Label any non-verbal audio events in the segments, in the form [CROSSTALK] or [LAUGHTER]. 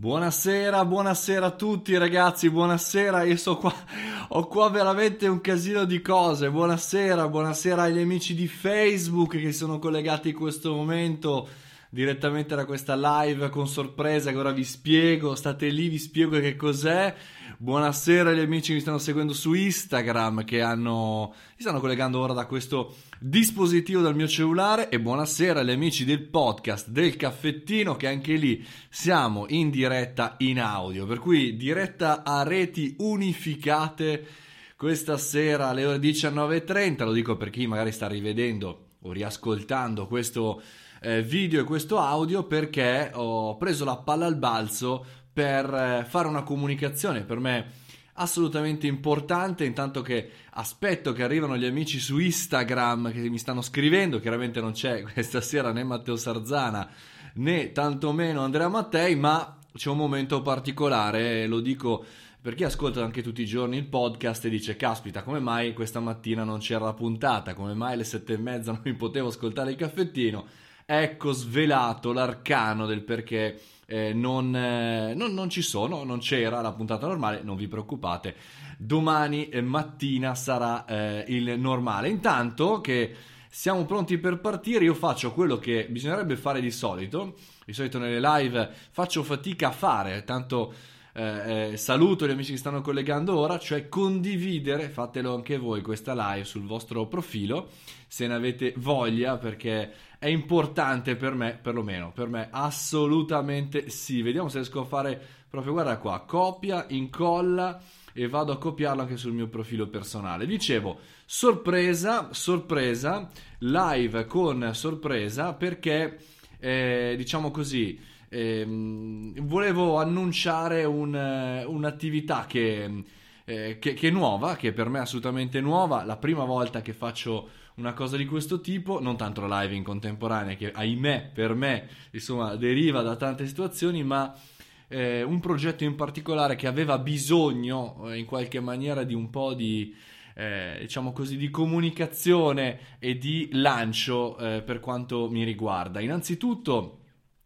Buonasera, buonasera a tutti ragazzi, buonasera, io so qua, ho qua veramente un casino di cose, buonasera, buonasera agli amici di Facebook che sono collegati in questo momento direttamente da questa live con sorpresa che ora vi spiego, state lì, vi spiego che cos'è. Buonasera agli amici che mi stanno seguendo su Instagram che hanno, si stanno collegando ora da questo dispositivo dal mio cellulare. E buonasera agli amici del podcast del caffettino che anche lì siamo in diretta in audio, per cui diretta a reti unificate questa sera alle ore 19.30, lo dico per chi magari sta rivedendo o riascoltando questo eh, video e questo audio perché ho preso la palla al balzo per eh, fare una comunicazione per me assolutamente importante intanto che aspetto che arrivano gli amici su Instagram che mi stanno scrivendo chiaramente non c'è [LAUGHS] questa sera né Matteo Sarzana né tantomeno Andrea Mattei ma c'è un momento particolare lo dico per chi ascolta anche tutti i giorni il podcast e dice caspita come mai questa mattina non c'era la puntata? Come mai alle sette e mezza [LAUGHS] non mi potevo ascoltare il caffettino ecco svelato l'arcano del perché eh, non, eh, non, non, ci sono, non c'era la puntata normale, non vi preoccupate, domani eh, mattina sarà eh, il normale. Intanto che siamo pronti per partire, io faccio quello che bisognerebbe fare di solito, di solito nelle live faccio fatica a fare, tanto eh, eh, saluto gli amici che stanno collegando ora, cioè condividere, fatelo anche voi questa live sul vostro profilo se ne avete voglia perché è importante per me, perlomeno per me assolutamente sì. Vediamo se riesco a fare proprio guarda qua, copia, incolla e vado a copiarlo anche sul mio profilo personale. Dicevo, sorpresa, sorpresa, live con sorpresa perché eh, diciamo così eh, volevo annunciare un, un'attività che, eh, che, che, è nuova, che per me è assolutamente nuova, la prima volta che faccio una cosa di questo tipo, non tanto la live in contemporanea, che ahimè per me insomma deriva da tante situazioni, ma eh, un progetto in particolare che aveva bisogno eh, in qualche maniera di un po' di eh, diciamo così, di comunicazione e di lancio eh, per quanto mi riguarda. Innanzitutto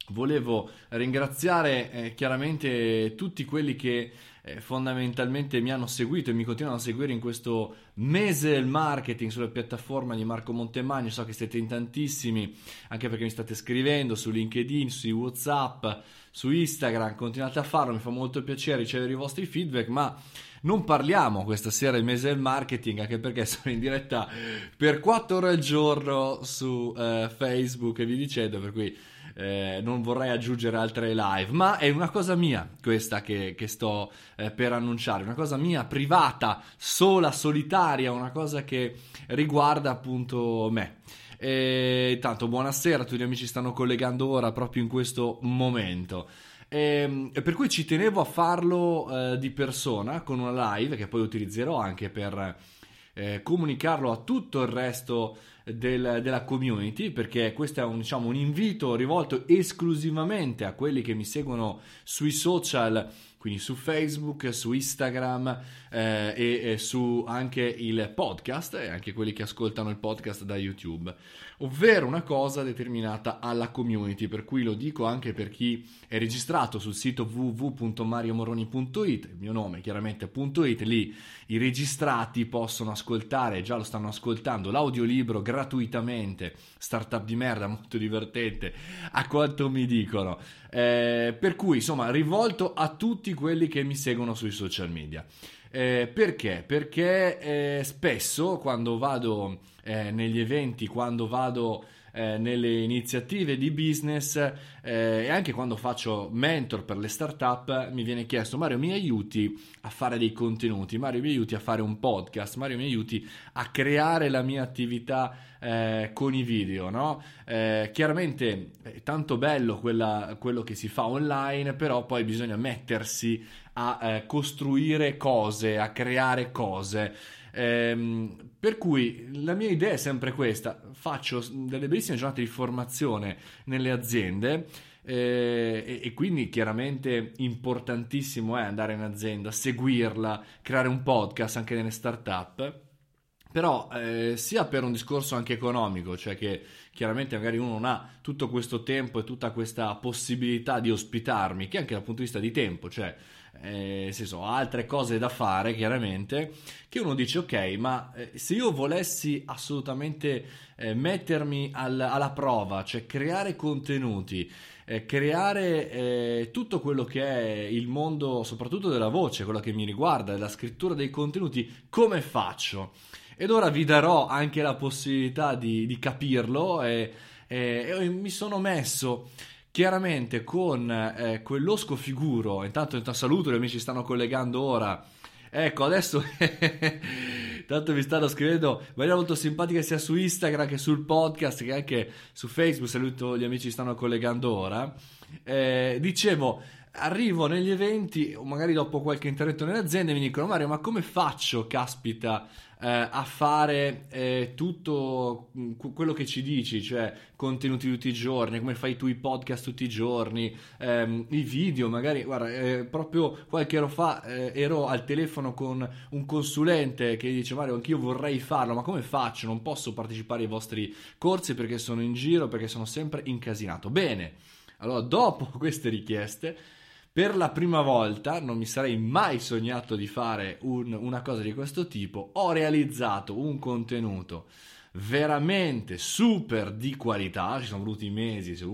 volevo ringraziare eh, chiaramente tutti quelli che eh, fondamentalmente mi hanno seguito e mi continuano a seguire in questo mese del marketing sulla piattaforma di Marco Montemagno. So che siete in tantissimi, anche perché mi state scrivendo su LinkedIn, su WhatsApp, su Instagram. Continuate a farlo, mi fa molto piacere ricevere i vostri feedback, ma non parliamo questa sera del mese del marketing, anche perché [LAUGHS] sono in diretta per 4 ore al giorno su eh, Facebook e vi dicendo, per cui eh, non vorrei aggiungere altre live, ma è una cosa mia questa che, che sto eh, per annunciare, una cosa mia privata, sola, solitaria, una cosa che riguarda appunto me. E, tanto buonasera, tutti gli amici stanno collegando ora proprio in questo momento. E, e per cui ci tenevo a farlo eh, di persona con una live che poi utilizzerò anche per eh, comunicarlo a tutto il resto del, della community perché questo è un, diciamo, un invito rivolto esclusivamente a quelli che mi seguono sui social quindi su Facebook, su Instagram eh, e, e, su anche il podcast e anche quelli che ascoltano il podcast da YouTube, ovvero una cosa determinata alla community, per cui lo dico anche per chi è registrato sul sito www.mariomoroni.it, il mio nome chiaramente .it, lì i registrati possono ascoltare, già lo stanno ascoltando, l'audiolibro gratuitamente, startup di merda, molto divertente, a quanto mi dicono. Eh, per cui, insomma, rivolto a tutti quelli che mi seguono sui social media. Eh, perché? Perché eh, spesso quando vado eh, negli eventi, quando vado eh, nelle iniziative di business eh, e anche quando faccio mentor per le startup mi viene chiesto Mario mi aiuti a fare dei contenuti, Mario mi aiuti a fare un podcast, Mario mi aiuti a creare la mia attività eh, con i video, no? Eh, chiaramente è tanto bello quella, quello che si fa online, però poi bisogna mettersi a eh, costruire cose, a creare cose. Ehm, per cui la mia idea è sempre questa, faccio delle bellissime giornate di formazione nelle aziende eh, e, e, quindi chiaramente importantissimo è andare in azienda, seguirla, creare un podcast anche nelle startup però eh, sia per un discorso anche economico, cioè che chiaramente magari uno non ha tutto questo tempo e tutta questa possibilità di ospitarmi, che anche dal punto di vista di tempo, cioè eh, senso, altre cose da fare chiaramente, che uno dice ok, ma eh, se io volessi assolutamente eh, mettermi al, alla prova, cioè creare contenuti, eh, creare eh, tutto quello che è il mondo soprattutto della voce, quello che mi riguarda, della scrittura dei contenuti, come faccio? Ed ora vi darò anche la possibilità di, di capirlo e, e, e, mi sono messo chiaramente con eh, quell'osco figuro. Intanto, intanto saluto, gli amici stanno collegando ora. Ecco, adesso [LAUGHS] tanto vi stanno scrivendo maniera molto simpatica sia su Instagram che sul podcast che anche su Facebook. Saluto gli amici che stanno collegando ora. Eh, dicevo, arrivo negli eventi, o magari dopo qualche intervento nelle aziende, mi dicono Mario, ma come faccio, caspita, eh, a fare eh, tutto mm, quello che ci dici, cioè contenuti tutti i giorni, come fai tu i podcast tutti i giorni, ehm, i video, magari, guarda, eh, proprio qualche ora fa eh, ero al telefono con un consulente che dice Mario, anch'io vorrei farlo, ma come faccio? Non posso partecipare ai vostri corsi perché sono in giro, perché sono sempre incasinato. Bene, allora dopo [LAUGHS] queste richieste per la prima volta, non mi sarei mai sognato di fare un, una cosa di questo tipo, ho realizzato un contenuto veramente super di qualità, ci sono voluti mesi, ci è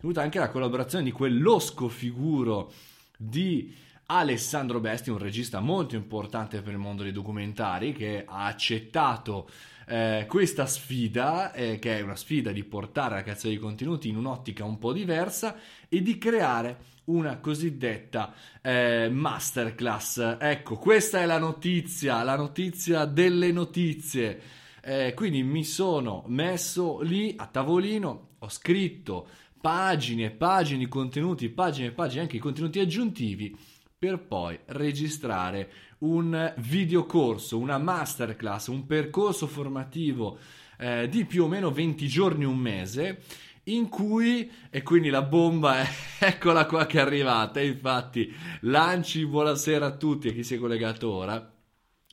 voluta anche la collaborazione di quell'osco figuro di Alessandro Besti, un regista molto importante per il mondo dei documentari, che ha accettato eh, questa sfida, eh, che è una sfida di portare la cazzo di contenuti in un'ottica un po' diversa e di creare una cosiddetta eh, masterclass. Ecco, questa è la notizia, la notizia delle notizie. Eh, quindi mi sono messo lì a tavolino, ho scritto pagine e pagine di contenuti, pagine e pagine anche di contenuti aggiuntivi per poi registrare un videocorso, una masterclass, un percorso formativo eh, di più o meno 20 giorni, un mese in cui, e quindi la bomba è, [LAUGHS] eccola qua che è arrivata, infatti lanci buonasera a tutti e chi si è collegato ora,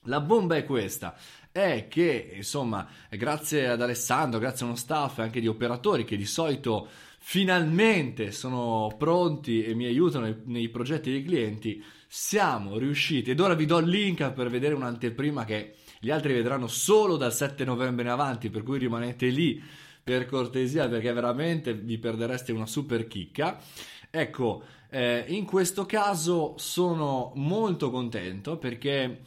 la bomba è questa, è che insomma grazie ad Alessandro, grazie a uno staff anche di operatori che di solito finalmente sono pronti e mi aiutano nei, nei progetti dei clienti, siamo riusciti, ed ora vi do il link per vedere un'anteprima che gli altri vedranno solo dal 7 novembre in avanti, per cui rimanete lì per cortesia perché veramente vi perdereste una super chicca. Ecco, eh, in questo caso sono molto contento perché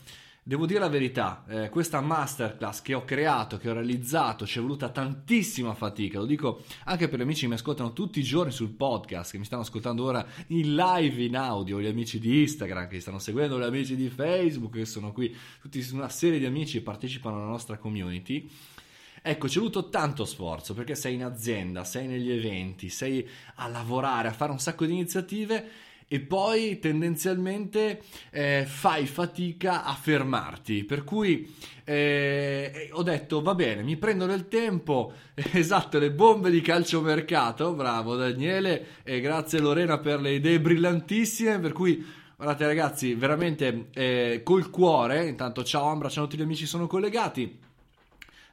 devo dire la verità, eh, questa masterclass che ho creato, che ho realizzato, ci è voluta tantissima fatica, lo dico anche per gli amici che mi ascoltano tutti i giorni sul podcast, che mi stanno ascoltando ora in live in audio, gli amici di Instagram che stanno seguendo, gli amici di Facebook che sono qui, tutti una serie di amici che partecipano alla nostra community. Ecco, c'è voluto tanto sforzo perché sei in azienda, sei negli eventi, sei a lavorare, a fare un sacco di iniziative e poi tendenzialmente eh, fai fatica a fermarti. Per cui eh, ho detto va bene, mi prendo del tempo, [LAUGHS] esatto, le bombe di calciomercato, bravo Daniele. E grazie Lorena per le idee brillantissime, per cui guardate ragazzi, veramente eh, col cuore, intanto ciao Ambra, ciao a tutti gli amici sono collegati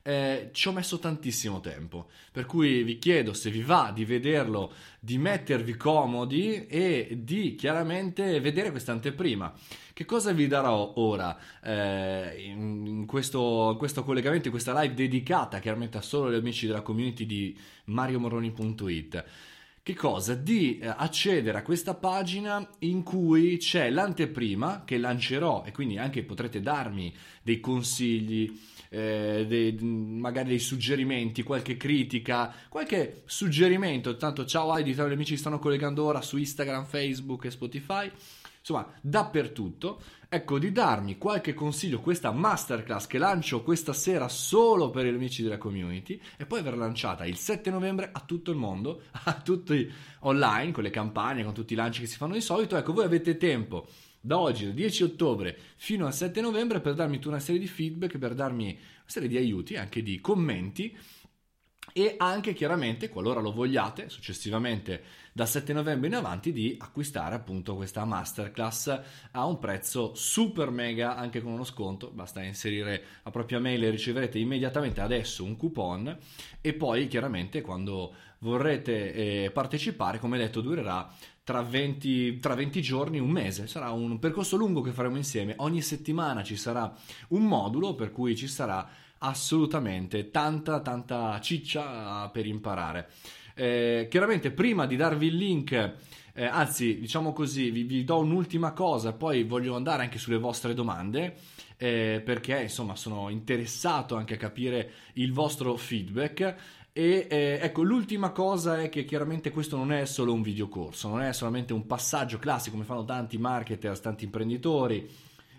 eh, ci ho messo tantissimo tempo. Per cui vi chiedo se vi va di vederlo, di mettervi comodi e di chiaramente vedere questa anteprima. Che cosa vi darò ora eh, in, questo, questo, collegamento, in questa live dedicata chiaramente a solo gli amici della community di mariomoroni.it? Che cosa? Di eh, accedere a questa pagina in cui c'è l'anteprima che lancerò e quindi anche potrete darmi dei consigli eh, dei, magari dei suggerimenti, qualche critica, qualche suggerimento. Tanto ciao Heidi, ciao gli amici che stanno collegando ora su Instagram, Facebook e Spotify. Insomma, dappertutto. Ecco, di darmi qualche consiglio, questa masterclass che lancio questa sera solo per gli amici della community e poi verrà lanciata il 7 novembre a tutto il mondo, [LAUGHS] a tutti online, con le campagne, con tutti i lanci che si fanno di solito. Ecco, voi avete tempo da oggi, dal 10 ottobre fino al 7 novembre, per darmi una serie di feedback, per darmi una serie di aiuti, anche di commenti. E anche chiaramente, qualora lo vogliate, successivamente dal 7 novembre in avanti di acquistare appunto questa masterclass a un prezzo super mega anche con uno sconto, basta inserire la propria mail e riceverete immediatamente adesso un coupon. E poi chiaramente quando vorrete eh, partecipare, come detto, durerà tra 20, tra 20, giorni, un mese. Sarà un percorso lungo che faremo insieme. Ogni settimana ci sarà un modulo per cui ci sarà assolutamente tanta tanta ciccia per imparare. Eh, chiaramente prima di darvi il link, eh, anzi diciamo così, vi, vi, do un'ultima cosa, poi voglio andare anche sulle vostre domande. Eh, perché insomma sono interessato anche a capire il vostro feedback e eh, ecco, l'ultima cosa è che chiaramente questo non è solo un videocorso, non è solamente un passaggio classico come fanno tanti marketer, tanti imprenditori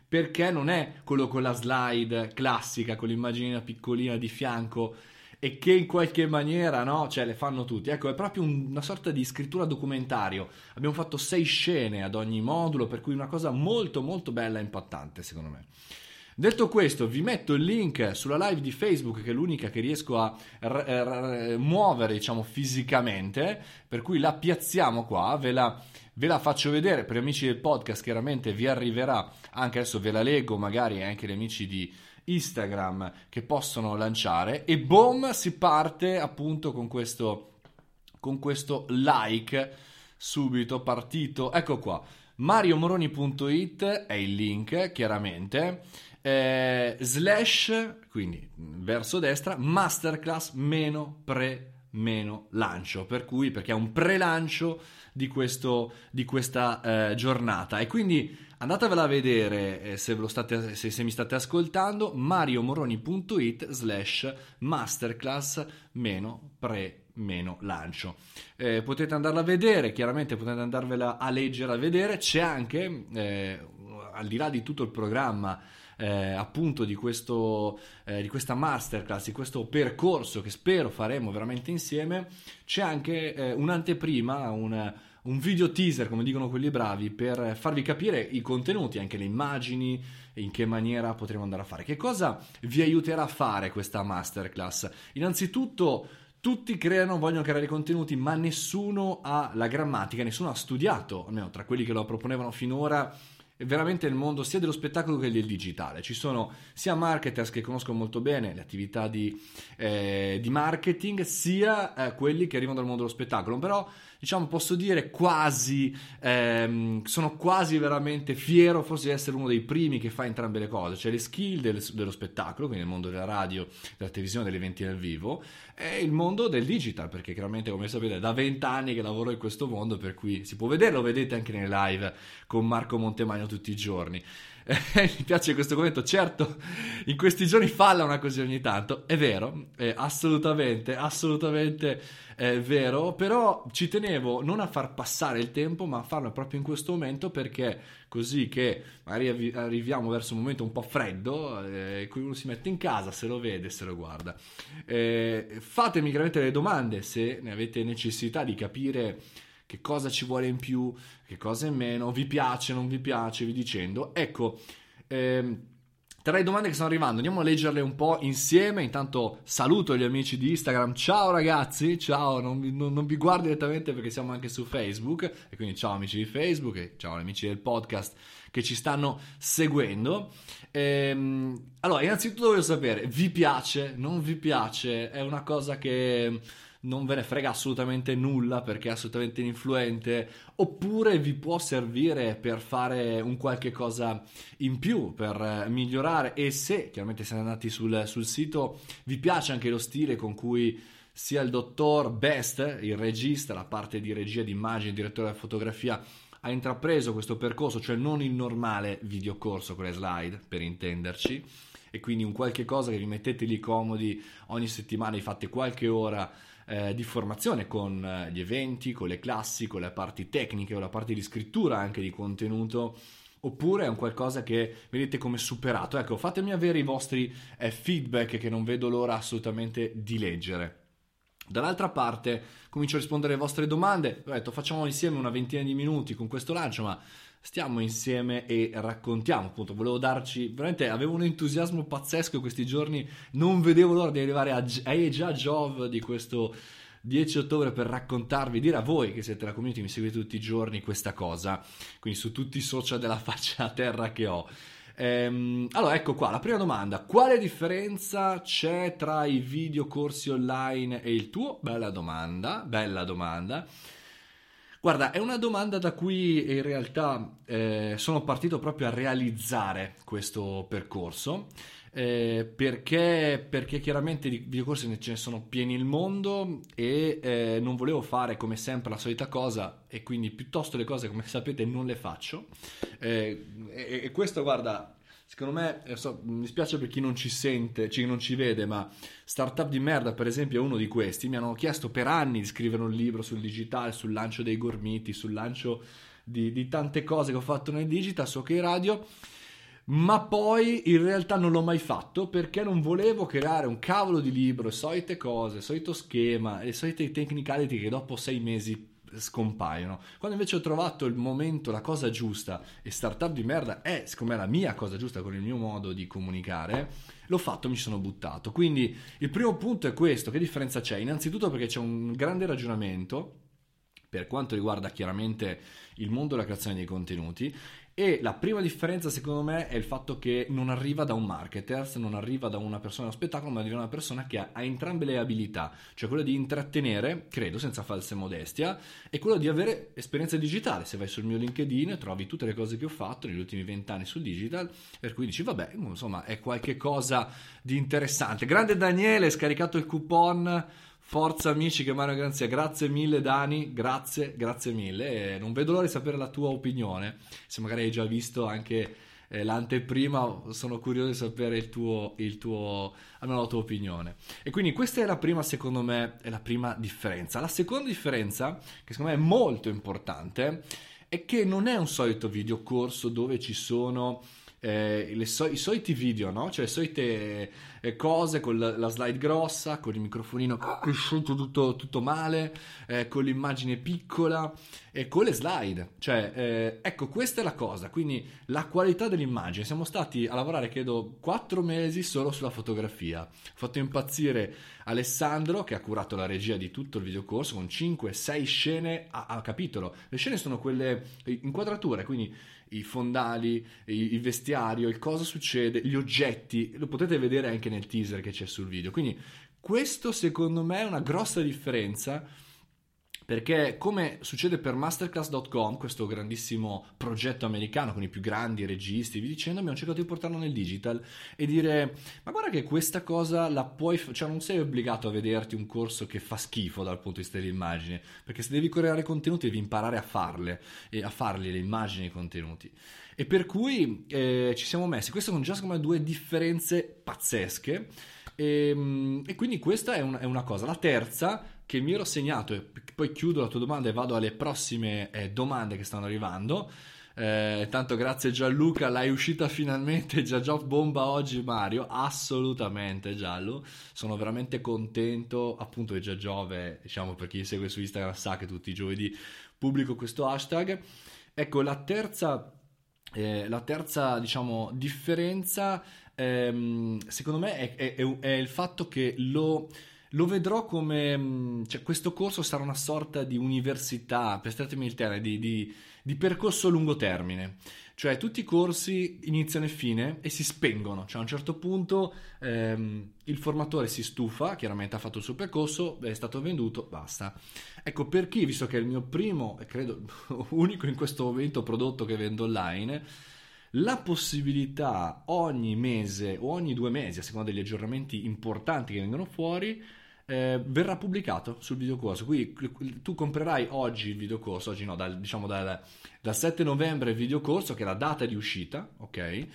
perché non è quello con la slide classica, con l'immagine piccolina di fianco e che in qualche maniera, no, cioè le fanno tutti. Ecco, è proprio un, una sorta di scrittura documentario. Abbiamo fatto sei scene ad ogni modulo, per cui una cosa molto molto bella e impattante, secondo me. Detto questo, vi metto il link sulla live di Facebook, che è l'unica che riesco a r- r- muovere, diciamo, fisicamente, per cui la piazziamo qua, ve la Ve la faccio vedere per gli amici del podcast, chiaramente vi arriverà, anche adesso ve la leggo, magari anche gli amici di Instagram che possono lanciare e boom, si parte appunto con questo, con questo like subito partito. Ecco qua, mariomoroni.it è il link, chiaramente. Eh, slash, quindi verso destra, masterclass meno pre meno lancio, per cui perché è un pre-lancio di, questo, di questa eh, giornata. E quindi andatevela a vedere eh, se, state, se, se, mi state ascoltando, mariomoroni.it slash masterclass meno pre meno lancio. Eh, potete andarla a vedere, chiaramente potete andarvela a leggere, a vedere, c'è anche, eh, al di là di tutto il programma, eh, appunto di, questo, eh, di questa masterclass, di questo percorso che spero faremo veramente insieme, c'è anche eh, un'anteprima, un un video teaser, come dicono quelli bravi, per farvi capire i contenuti, anche le immagini, in che maniera potremo andare a fare. Che cosa vi aiuterà a fare questa masterclass? Innanzitutto, tutti creano, vogliono creare contenuti, ma nessuno ha la grammatica, nessuno ha studiato, almeno tra quelli che lo proponevano finora veramente il mondo sia dello spettacolo che del digitale. Ci sono sia marketers che conoscono molto bene le attività di, eh, di marketing, sia eh, quelli che arrivano dal mondo dello spettacolo. Però diciamo, posso dire quasi, ehm, sono quasi veramente fiero forse di essere uno dei primi che fa entrambe le cose, cioè le skill del, dello spettacolo, quindi il mondo della radio, della televisione, degli eventi dal vivo, e il mondo del digital, perché chiaramente come sapete è da vent'anni che lavoro in questo mondo, per cui si può vedere, lo vedete anche nelle live con Marco Montemagno tutti i giorni. [LAUGHS] mi piace questo commento. Certo, in questi giorni falla una così ogni tanto. È vero, è assolutamente, assolutamente è vero. Però ci tenevo non a far passare il tempo, ma a farlo proprio in questo momento perché così che magari arriviamo verso un momento un po' freddo, eh, cui uno si mette in casa, se lo vede, se lo guarda. Eh, fatemi chiaramente le domande se ne avete necessità di capire che cosa ci vuole in più, che cosa in meno, vi piace, non vi piace, vi dicendo. Ecco, ehm, tra le domande che stanno arrivando, andiamo a leggerle un po' insieme. Intanto saluto gli amici di Instagram. Ciao ragazzi, ciao, non, non, non vi guardo direttamente perché siamo anche su Facebook. E quindi ciao amici di Facebook e ciao amici del podcast che ci stanno seguendo. Ehm, allora, innanzitutto voglio sapere, vi piace? Non vi piace? È una cosa che non ve ne frega assolutamente nulla perché è assolutamente ininfluente, oppure vi può servire per fare un qualche cosa in più, per eh, migliorare. E se chiaramente siete andati sul, sul sito vi piace anche lo stile con cui sia il dottor Best, il regista, la parte di regia di immagini, direttore della fotografia, ha intrapreso questo percorso, cioè non il normale videocorso con le slide, per intenderci, e quindi un qualche cosa che vi mettete lì comodi ogni settimana, vi fate qualche ora eh, di formazione con eh, gli eventi, con le classi, con le parti tecniche o la parte di scrittura anche di contenuto oppure è un qualcosa che vedete come superato. Ecco, fatemi avere i vostri eh, feedback che non vedo l'ora assolutamente di leggere. Dall'altra parte comincio a rispondere alle vostre domande, ho detto facciamo insieme una ventina di minuti con questo lancio, ma stiamo insieme e raccontiamo, appunto, volevo darci, veramente avevo un entusiasmo pazzesco questi giorni, non vedevo l'ora di arrivare a, a già Jov di questo 10 ottobre per raccontarvi, dire a voi che siete la community, mi seguite tutti i giorni questa cosa, quindi su tutti i social della [LAUGHS] faccia a terra che ho. Ehm, allora, ecco qua, la prima domanda. Quale differenza c'è tra i video corsi online e il tuo? Bella domanda, bella domanda. Guarda, è una domanda da cui in realtà eh, sono partito proprio a realizzare questo percorso. Eh, perché, perché, chiaramente di videocorsi ce ne sono pieni il mondo e eh, non volevo fare come sempre la solita cosa e quindi piuttosto le cose come [LAUGHS] sapete non le faccio eh, e, e, questo guarda secondo me eh, so, mi spiace per chi non ci sente chi non ci vede ma startup di merda per esempio è uno di questi. Mi hanno chiesto per anni di scrivere un libro sul digitale sul lancio dei gormiti sul lancio di, di tante cose che ho fatto nel digital su OK Radio ma poi in realtà non l'ho mai fatto perché non volevo creare un cavolo di libro, le solite cose, il solito schema, le solite technicality che dopo sei mesi scompaiono. Quando invece ho trovato il momento, la cosa giusta e startup di merda è, siccome è la mia cosa giusta con il mio modo di comunicare, l'ho fatto, mi sono buttato. Quindi il primo punto è questo, che differenza c'è? Innanzitutto perché c'è un grande ragionamento per quanto riguarda chiaramente il mondo della creazione dei contenuti e la prima differenza, secondo me, è il fatto che non arriva da un marketer, non arriva da una persona dello spettacolo, ma da una persona che ha, ha, entrambe le abilità, cioè quella di intrattenere, credo, senza falsa modestia, e quello di avere esperienza digitale. Se vai sul mio LinkedIn trovi tutte le cose che ho fatto negli ultimi vent'anni sul digital, per cui dici, vabbè, insomma, è qualche cosa di interessante. Grande Daniele, scaricato il coupon Forza amici, che Mario Granzia, grazie mille Dani, grazie, grazie mille. E non vedo l'ora di sapere la tua opinione, se magari hai già visto anche eh, l'anteprima, sono curioso di sapere il tuo, il tuo, almeno la tua opinione. E quindi questa è la prima, secondo me, è la prima differenza. La seconda differenza, che secondo me è molto importante, è che non è un solito videocorso dove ci sono eh, so- i soliti video, no? Cioè le solite eh, cose con la, la, slide grossa, con il microfonino cresciuto tutto, tutto male, eh, con l'immagine piccola e con le slide. Cioè, eh, ecco, questa è la cosa. Quindi la qualità dell'immagine. Siamo stati a lavorare, credo, quattro mesi solo sulla fotografia. Ho fatto impazzire Alessandro, che ha curato la regia di tutto il videocorso, con 5-6 scene a, a capitolo. Le scene sono quelle inquadrature, quindi i fondali, il vestiario, il cosa succede, gli oggetti, lo potete vedere anche nel teaser che c'è sul video. Quindi questo secondo me è una grossa differenza perché come succede per masterclass.com, questo grandissimo progetto americano con i più grandi registi, vi dicendo, abbiamo cercato di portarlo nel digital e dire, ma guarda che questa cosa la puoi, cioè non sei obbligato a vederti un corso che fa schifo dal punto di vista dell'immagine, perché se devi creare contenuti devi imparare a farle, e a farli le immagini e i contenuti. E per cui eh, ci siamo messi, queste sono già secondo me due differenze pazzesche. E, ehm, e, quindi questa è una, è una, cosa. La terza che mi ero segnato, e poi chiudo la tua domanda e vado alle prossime eh, domande che stanno arrivando. Eh, tanto grazie Gianluca, l'hai uscita finalmente, già già bomba oggi Mario, assolutamente Giallo, sono veramente contento appunto che già Giove, diciamo per chi segue su Instagram sa che tutti i giovedì pubblico questo hashtag. Ecco, la terza, eh, la terza diciamo, differenza ehm, secondo me è, è, è, il fatto che lo, lo vedrò come mm, cioè, questo corso sarà una sorta di università, prestatemi il termine, di, di, di, percorso a lungo termine. Cioè tutti i corsi iniziano e fine e si spengono, cioè a un certo punto ehm, il formatore si stufa, chiaramente ha fatto il suo percorso, è stato venduto, basta. Ecco, per chi, visto che è il mio primo e credo [LAUGHS] unico in questo momento prodotto che vendo online, la possibilità ogni mese o ogni due mesi, a seconda degli aggiornamenti importanti che vengono fuori, eh, verrà pubblicato sul videocorso. Quindi tu comprerai oggi il videocorso, oggi no, dal, diciamo dal, dal 7 novembre il videocorso, che è la data di uscita, ok?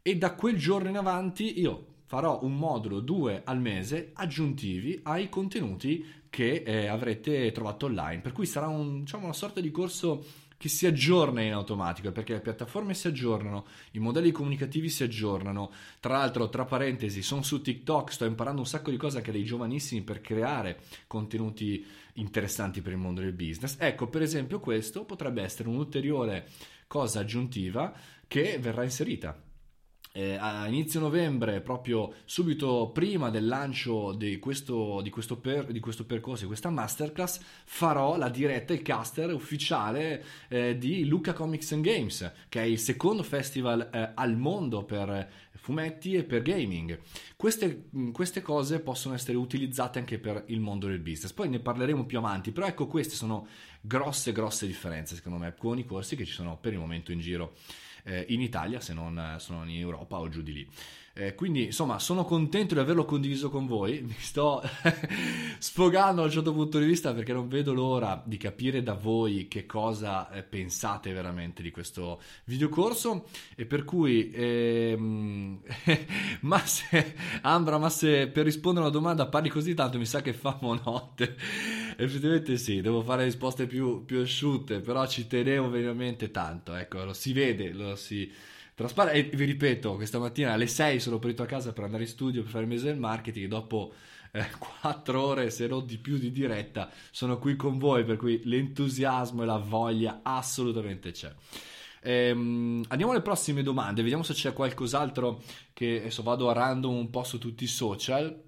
E da quel giorno in avanti io farò un modulo, due al mese, aggiuntivi ai contenuti che eh, avrete trovato online. Per cui sarà un, diciamo, una sorta di corso che si aggiorna in automatico perché le piattaforme si aggiornano, i modelli comunicativi si aggiornano. Tra l'altro, tra parentesi, sono su TikTok, sto imparando un sacco di cose anche dai giovanissimi per creare contenuti interessanti per il mondo del business. Ecco, per esempio, questo potrebbe essere un'ulteriore cosa aggiuntiva che verrà inserita eh, a inizio novembre, proprio subito prima del lancio di questo, di questo, per, di questo percorso, di questa masterclass, farò la diretta, il caster ufficiale eh, di Luca Comics and Games, che è il secondo festival eh, al mondo per fumetti e per gaming. Queste, queste, cose possono essere utilizzate anche per il mondo del business. Poi ne parleremo più avanti, però ecco queste sono grosse, grosse differenze secondo me con i corsi che ci sono per il momento in giro in Italia se non sono in Europa o giù di lì. Eh, quindi insomma sono contento di averlo condiviso con voi, [LAUGHS] mi sto [LAUGHS] sfogando da un certo punto di vista perché non vedo l'ora di capire da voi che cosa eh, pensate veramente di questo videocorso. E per cui ehm, [LAUGHS] ma se Ambra ma se per rispondere a una domanda parli così tanto mi sa che famo notte effettivamente sì devo fare risposte più, più asciutte però ci tenevo veramente tanto ecco lo si vede lo si Traspare, e vi ripeto, questa mattina alle 6 sono pronto a casa per andare in studio per fare il mese del marketing. Dopo eh, [LAUGHS] 4 ore, se non di più, di diretta, sono qui con voi. Per cui l'entusiasmo e la voglia assolutamente c'è. Ehm, andiamo alle prossime domande, vediamo se c'è qualcos'altro che adesso vado a random un po' su tutti i social.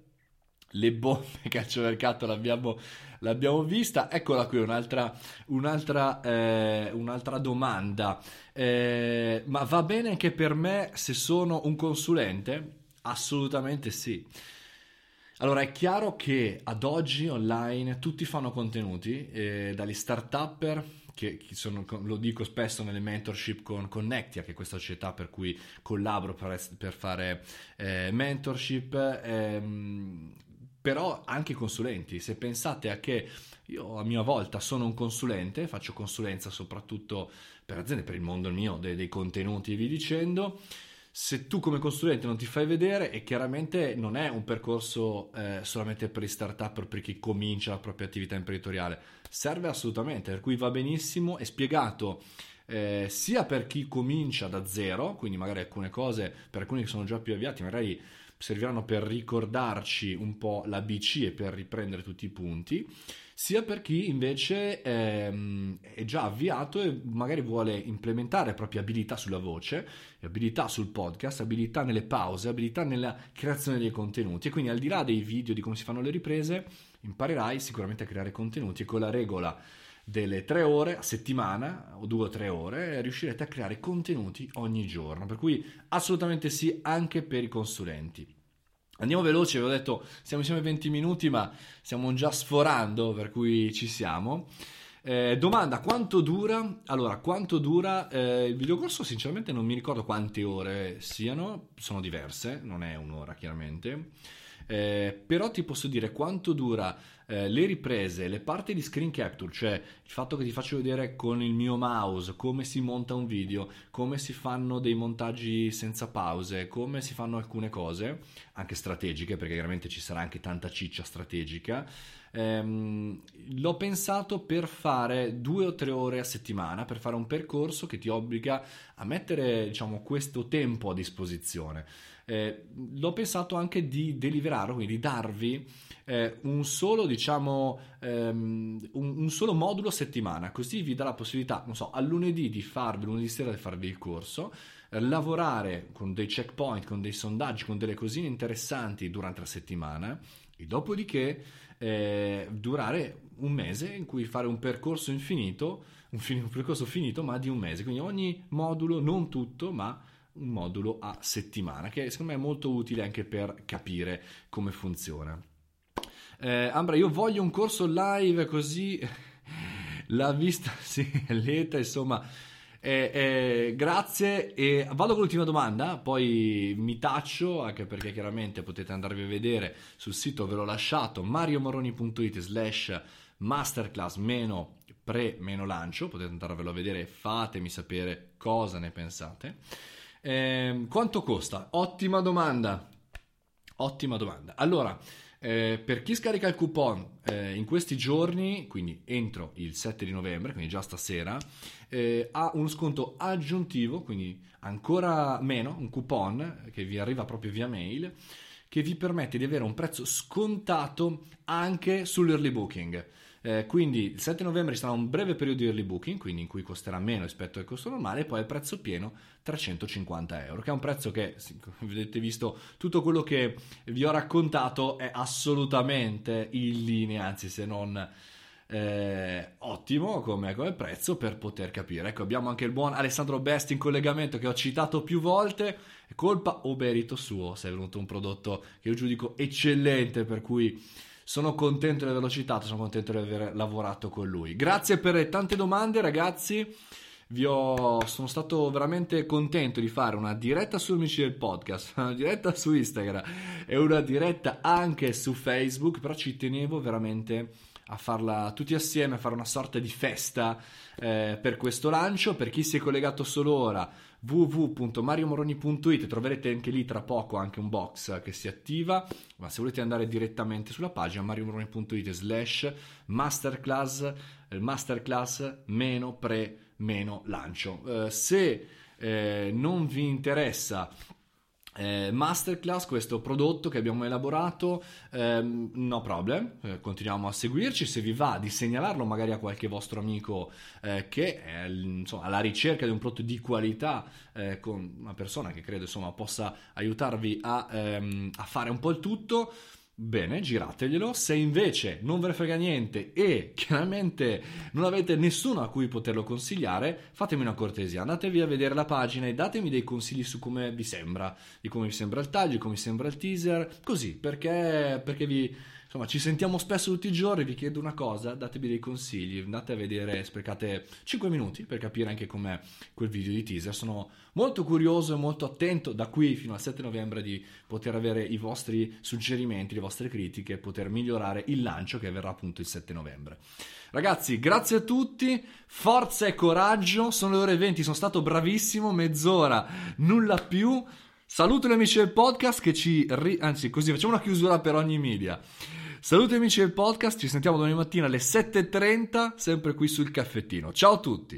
Le bombe [LAUGHS] calciomercato l'abbiamo l'abbiamo vista. Eccola qui un'altra, un'altra, eh, un'altra domanda. Eh, ma va bene anche per me se sono un consulente? Assolutamente sì. Allora, è chiaro che ad oggi online tutti fanno contenuti, eh, dagli start-upper, che, sono, lo dico spesso nelle mentorship con Connectia, che è questa società per cui collaboro per, per fare eh, mentorship, ehm, però anche i consulenti, se pensate a che io a mia volta sono un consulente, faccio consulenza soprattutto per aziende, per il mondo mio, dei, dei contenuti e vi dicendo, se tu come consulente non ti fai vedere e chiaramente non è un percorso eh, solamente per i startup per chi comincia la propria attività imprenditoriale, serve assolutamente, per cui va benissimo, è spiegato eh, sia per chi comincia da zero, quindi magari alcune cose, per alcuni che sono già più avviati, magari serviranno per ricordarci un po' l'ABC e per riprendere tutti i punti, sia per chi invece ehm, è già avviato e magari vuole implementare proprie abilità sulla voce, abilità sul podcast, abilità nelle pause, abilità nella creazione dei contenuti. E quindi al di là dei video di come si fanno le riprese, imparerai sicuramente a creare contenuti con la regola delle tre ore a settimana o due o tre ore riuscirete a creare contenuti ogni giorno. Per cui assolutamente sì anche per i consulenti. Andiamo veloci avevo detto siamo insieme 20 minuti ma stiamo già sforando per cui ci siamo. Eh, domanda quanto dura? Allora quanto dura eh, il videocorso? Sinceramente non mi ricordo quante ore siano sono diverse non è un'ora chiaramente eh, però ti posso dire quanto dura eh, le riprese, le parti di screen capture, cioè il fatto che ti faccio vedere con il mio mouse come si monta un video, come si fanno dei montaggi senza pause, come si fanno alcune cose, anche strategiche, perché chiaramente ci sarà anche tanta ciccia strategica. Ehm, l'ho pensato per fare due o tre ore a settimana, per fare un percorso che ti obbliga a mettere diciamo, questo tempo a disposizione. Eh, l'ho pensato anche di deliberare, quindi di darvi eh, un solo, diciamo, ehm, un, un, solo modulo a settimana, così vi dà la possibilità, non so, a lunedì di farvi, lunedì sera di farvi il corso, eh, lavorare con dei checkpoint, con dei sondaggi, con delle cosine interessanti durante la settimana e dopodiché eh, durare un mese in cui fare un percorso infinito, un, fin- un percorso finito ma di un mese, quindi ogni modulo, non tutto, ma un modulo a settimana, che secondo me è molto utile anche per capire come funziona. Eh, Ambra, io voglio un corso live così [LAUGHS] la vista [LAUGHS] si leta, insomma. Eh, eh, grazie e vado con l'ultima domanda, poi mi taccio anche perché chiaramente potete andarvi a vedere sul sito, ve l'ho lasciato, mariomoroni.it slash masterclass meno pre meno lancio, potete andarvelo a vedere, fatemi sapere cosa ne pensate. Eh, quanto costa? Ottima domanda. Ottima domanda. Allora, Eh, per chi scarica il coupon eh, in questi giorni, quindi entro il 7 di novembre, quindi già stasera, eh, ha uno sconto aggiuntivo, quindi ancora meno, un coupon che vi arriva proprio via mail, che vi permette di avere un prezzo scontato anche sull'early booking. Eh, quindi il 7 novembre sarà un breve periodo di early booking, quindi in cui costerà meno rispetto al costo normale, e poi il prezzo pieno 350 euro, che è un prezzo che, come avete visto, tutto quello che vi ho raccontato è assolutamente in linea, anzi se non eh, ottimo come, come, prezzo per poter capire. Ecco, abbiamo anche il buon Alessandro Best in collegamento che ho citato più volte. Colpa o merito suo se è venuto un prodotto che io giudico eccellente, per cui sono contento di averlo citato, sono contento di aver lavorato con lui. Grazie per le tante domande, ragazzi. Ho, sono stato veramente contento di fare una diretta su Amici del Podcast, [LAUGHS] una diretta su Instagram e una diretta anche su Facebook, però ci tenevo veramente a farla tutti assieme, a fare una sorta di festa eh, per questo lancio. Per chi si è collegato solo ora, www.mariomoroni.it troverete anche lì tra poco anche un box che si attiva ma se volete andare direttamente sulla pagina mariomoroni.it slash masterclass eh, masterclass meno pre meno lancio. Uh, se eh, non vi interessa eh, masterclass, questo prodotto che abbiamo elaborato, ehm, no problem, eh, continuiamo a seguirci, se vi va di segnalarlo magari a qualche vostro amico eh, che è insomma, alla ricerca di un prodotto di qualità eh, con una persona che credo insomma, possa aiutarvi a, ehm, a fare un po' il tutto, Bene, girateglielo. Se invece non ve ne frega niente e chiaramente non avete nessuno a cui poterlo consigliare, fatemi una cortesia, andatevi a vedere la pagina e datemi dei consigli su come vi sembra, di come vi sembra il taglio, di come vi sembra il teaser, così, perché, perché vi insomma, ci sentiamo spesso tutti i giorni, vi chiedo una cosa, datemi dei consigli, andate a vedere, sprecate 5 minuti per capire anche com'è quel video di teaser. Sono molto curioso e molto attento da qui fino al 7 novembre di poter avere i vostri suggerimenti, le vostre critiche e poter migliorare il lancio che avverrà appunto il 7 novembre. Ragazzi, grazie a tutti, forza e coraggio, sono le ore 20, sono stato bravissimo, mezz'ora, nulla più. Saluto gli amici del podcast che ci... Ri- anzi, così facciamo una chiusura per ogni media. Saluti amici del podcast, ci sentiamo domani mattina alle 7.30, sempre qui sul caffettino. Ciao a tutti!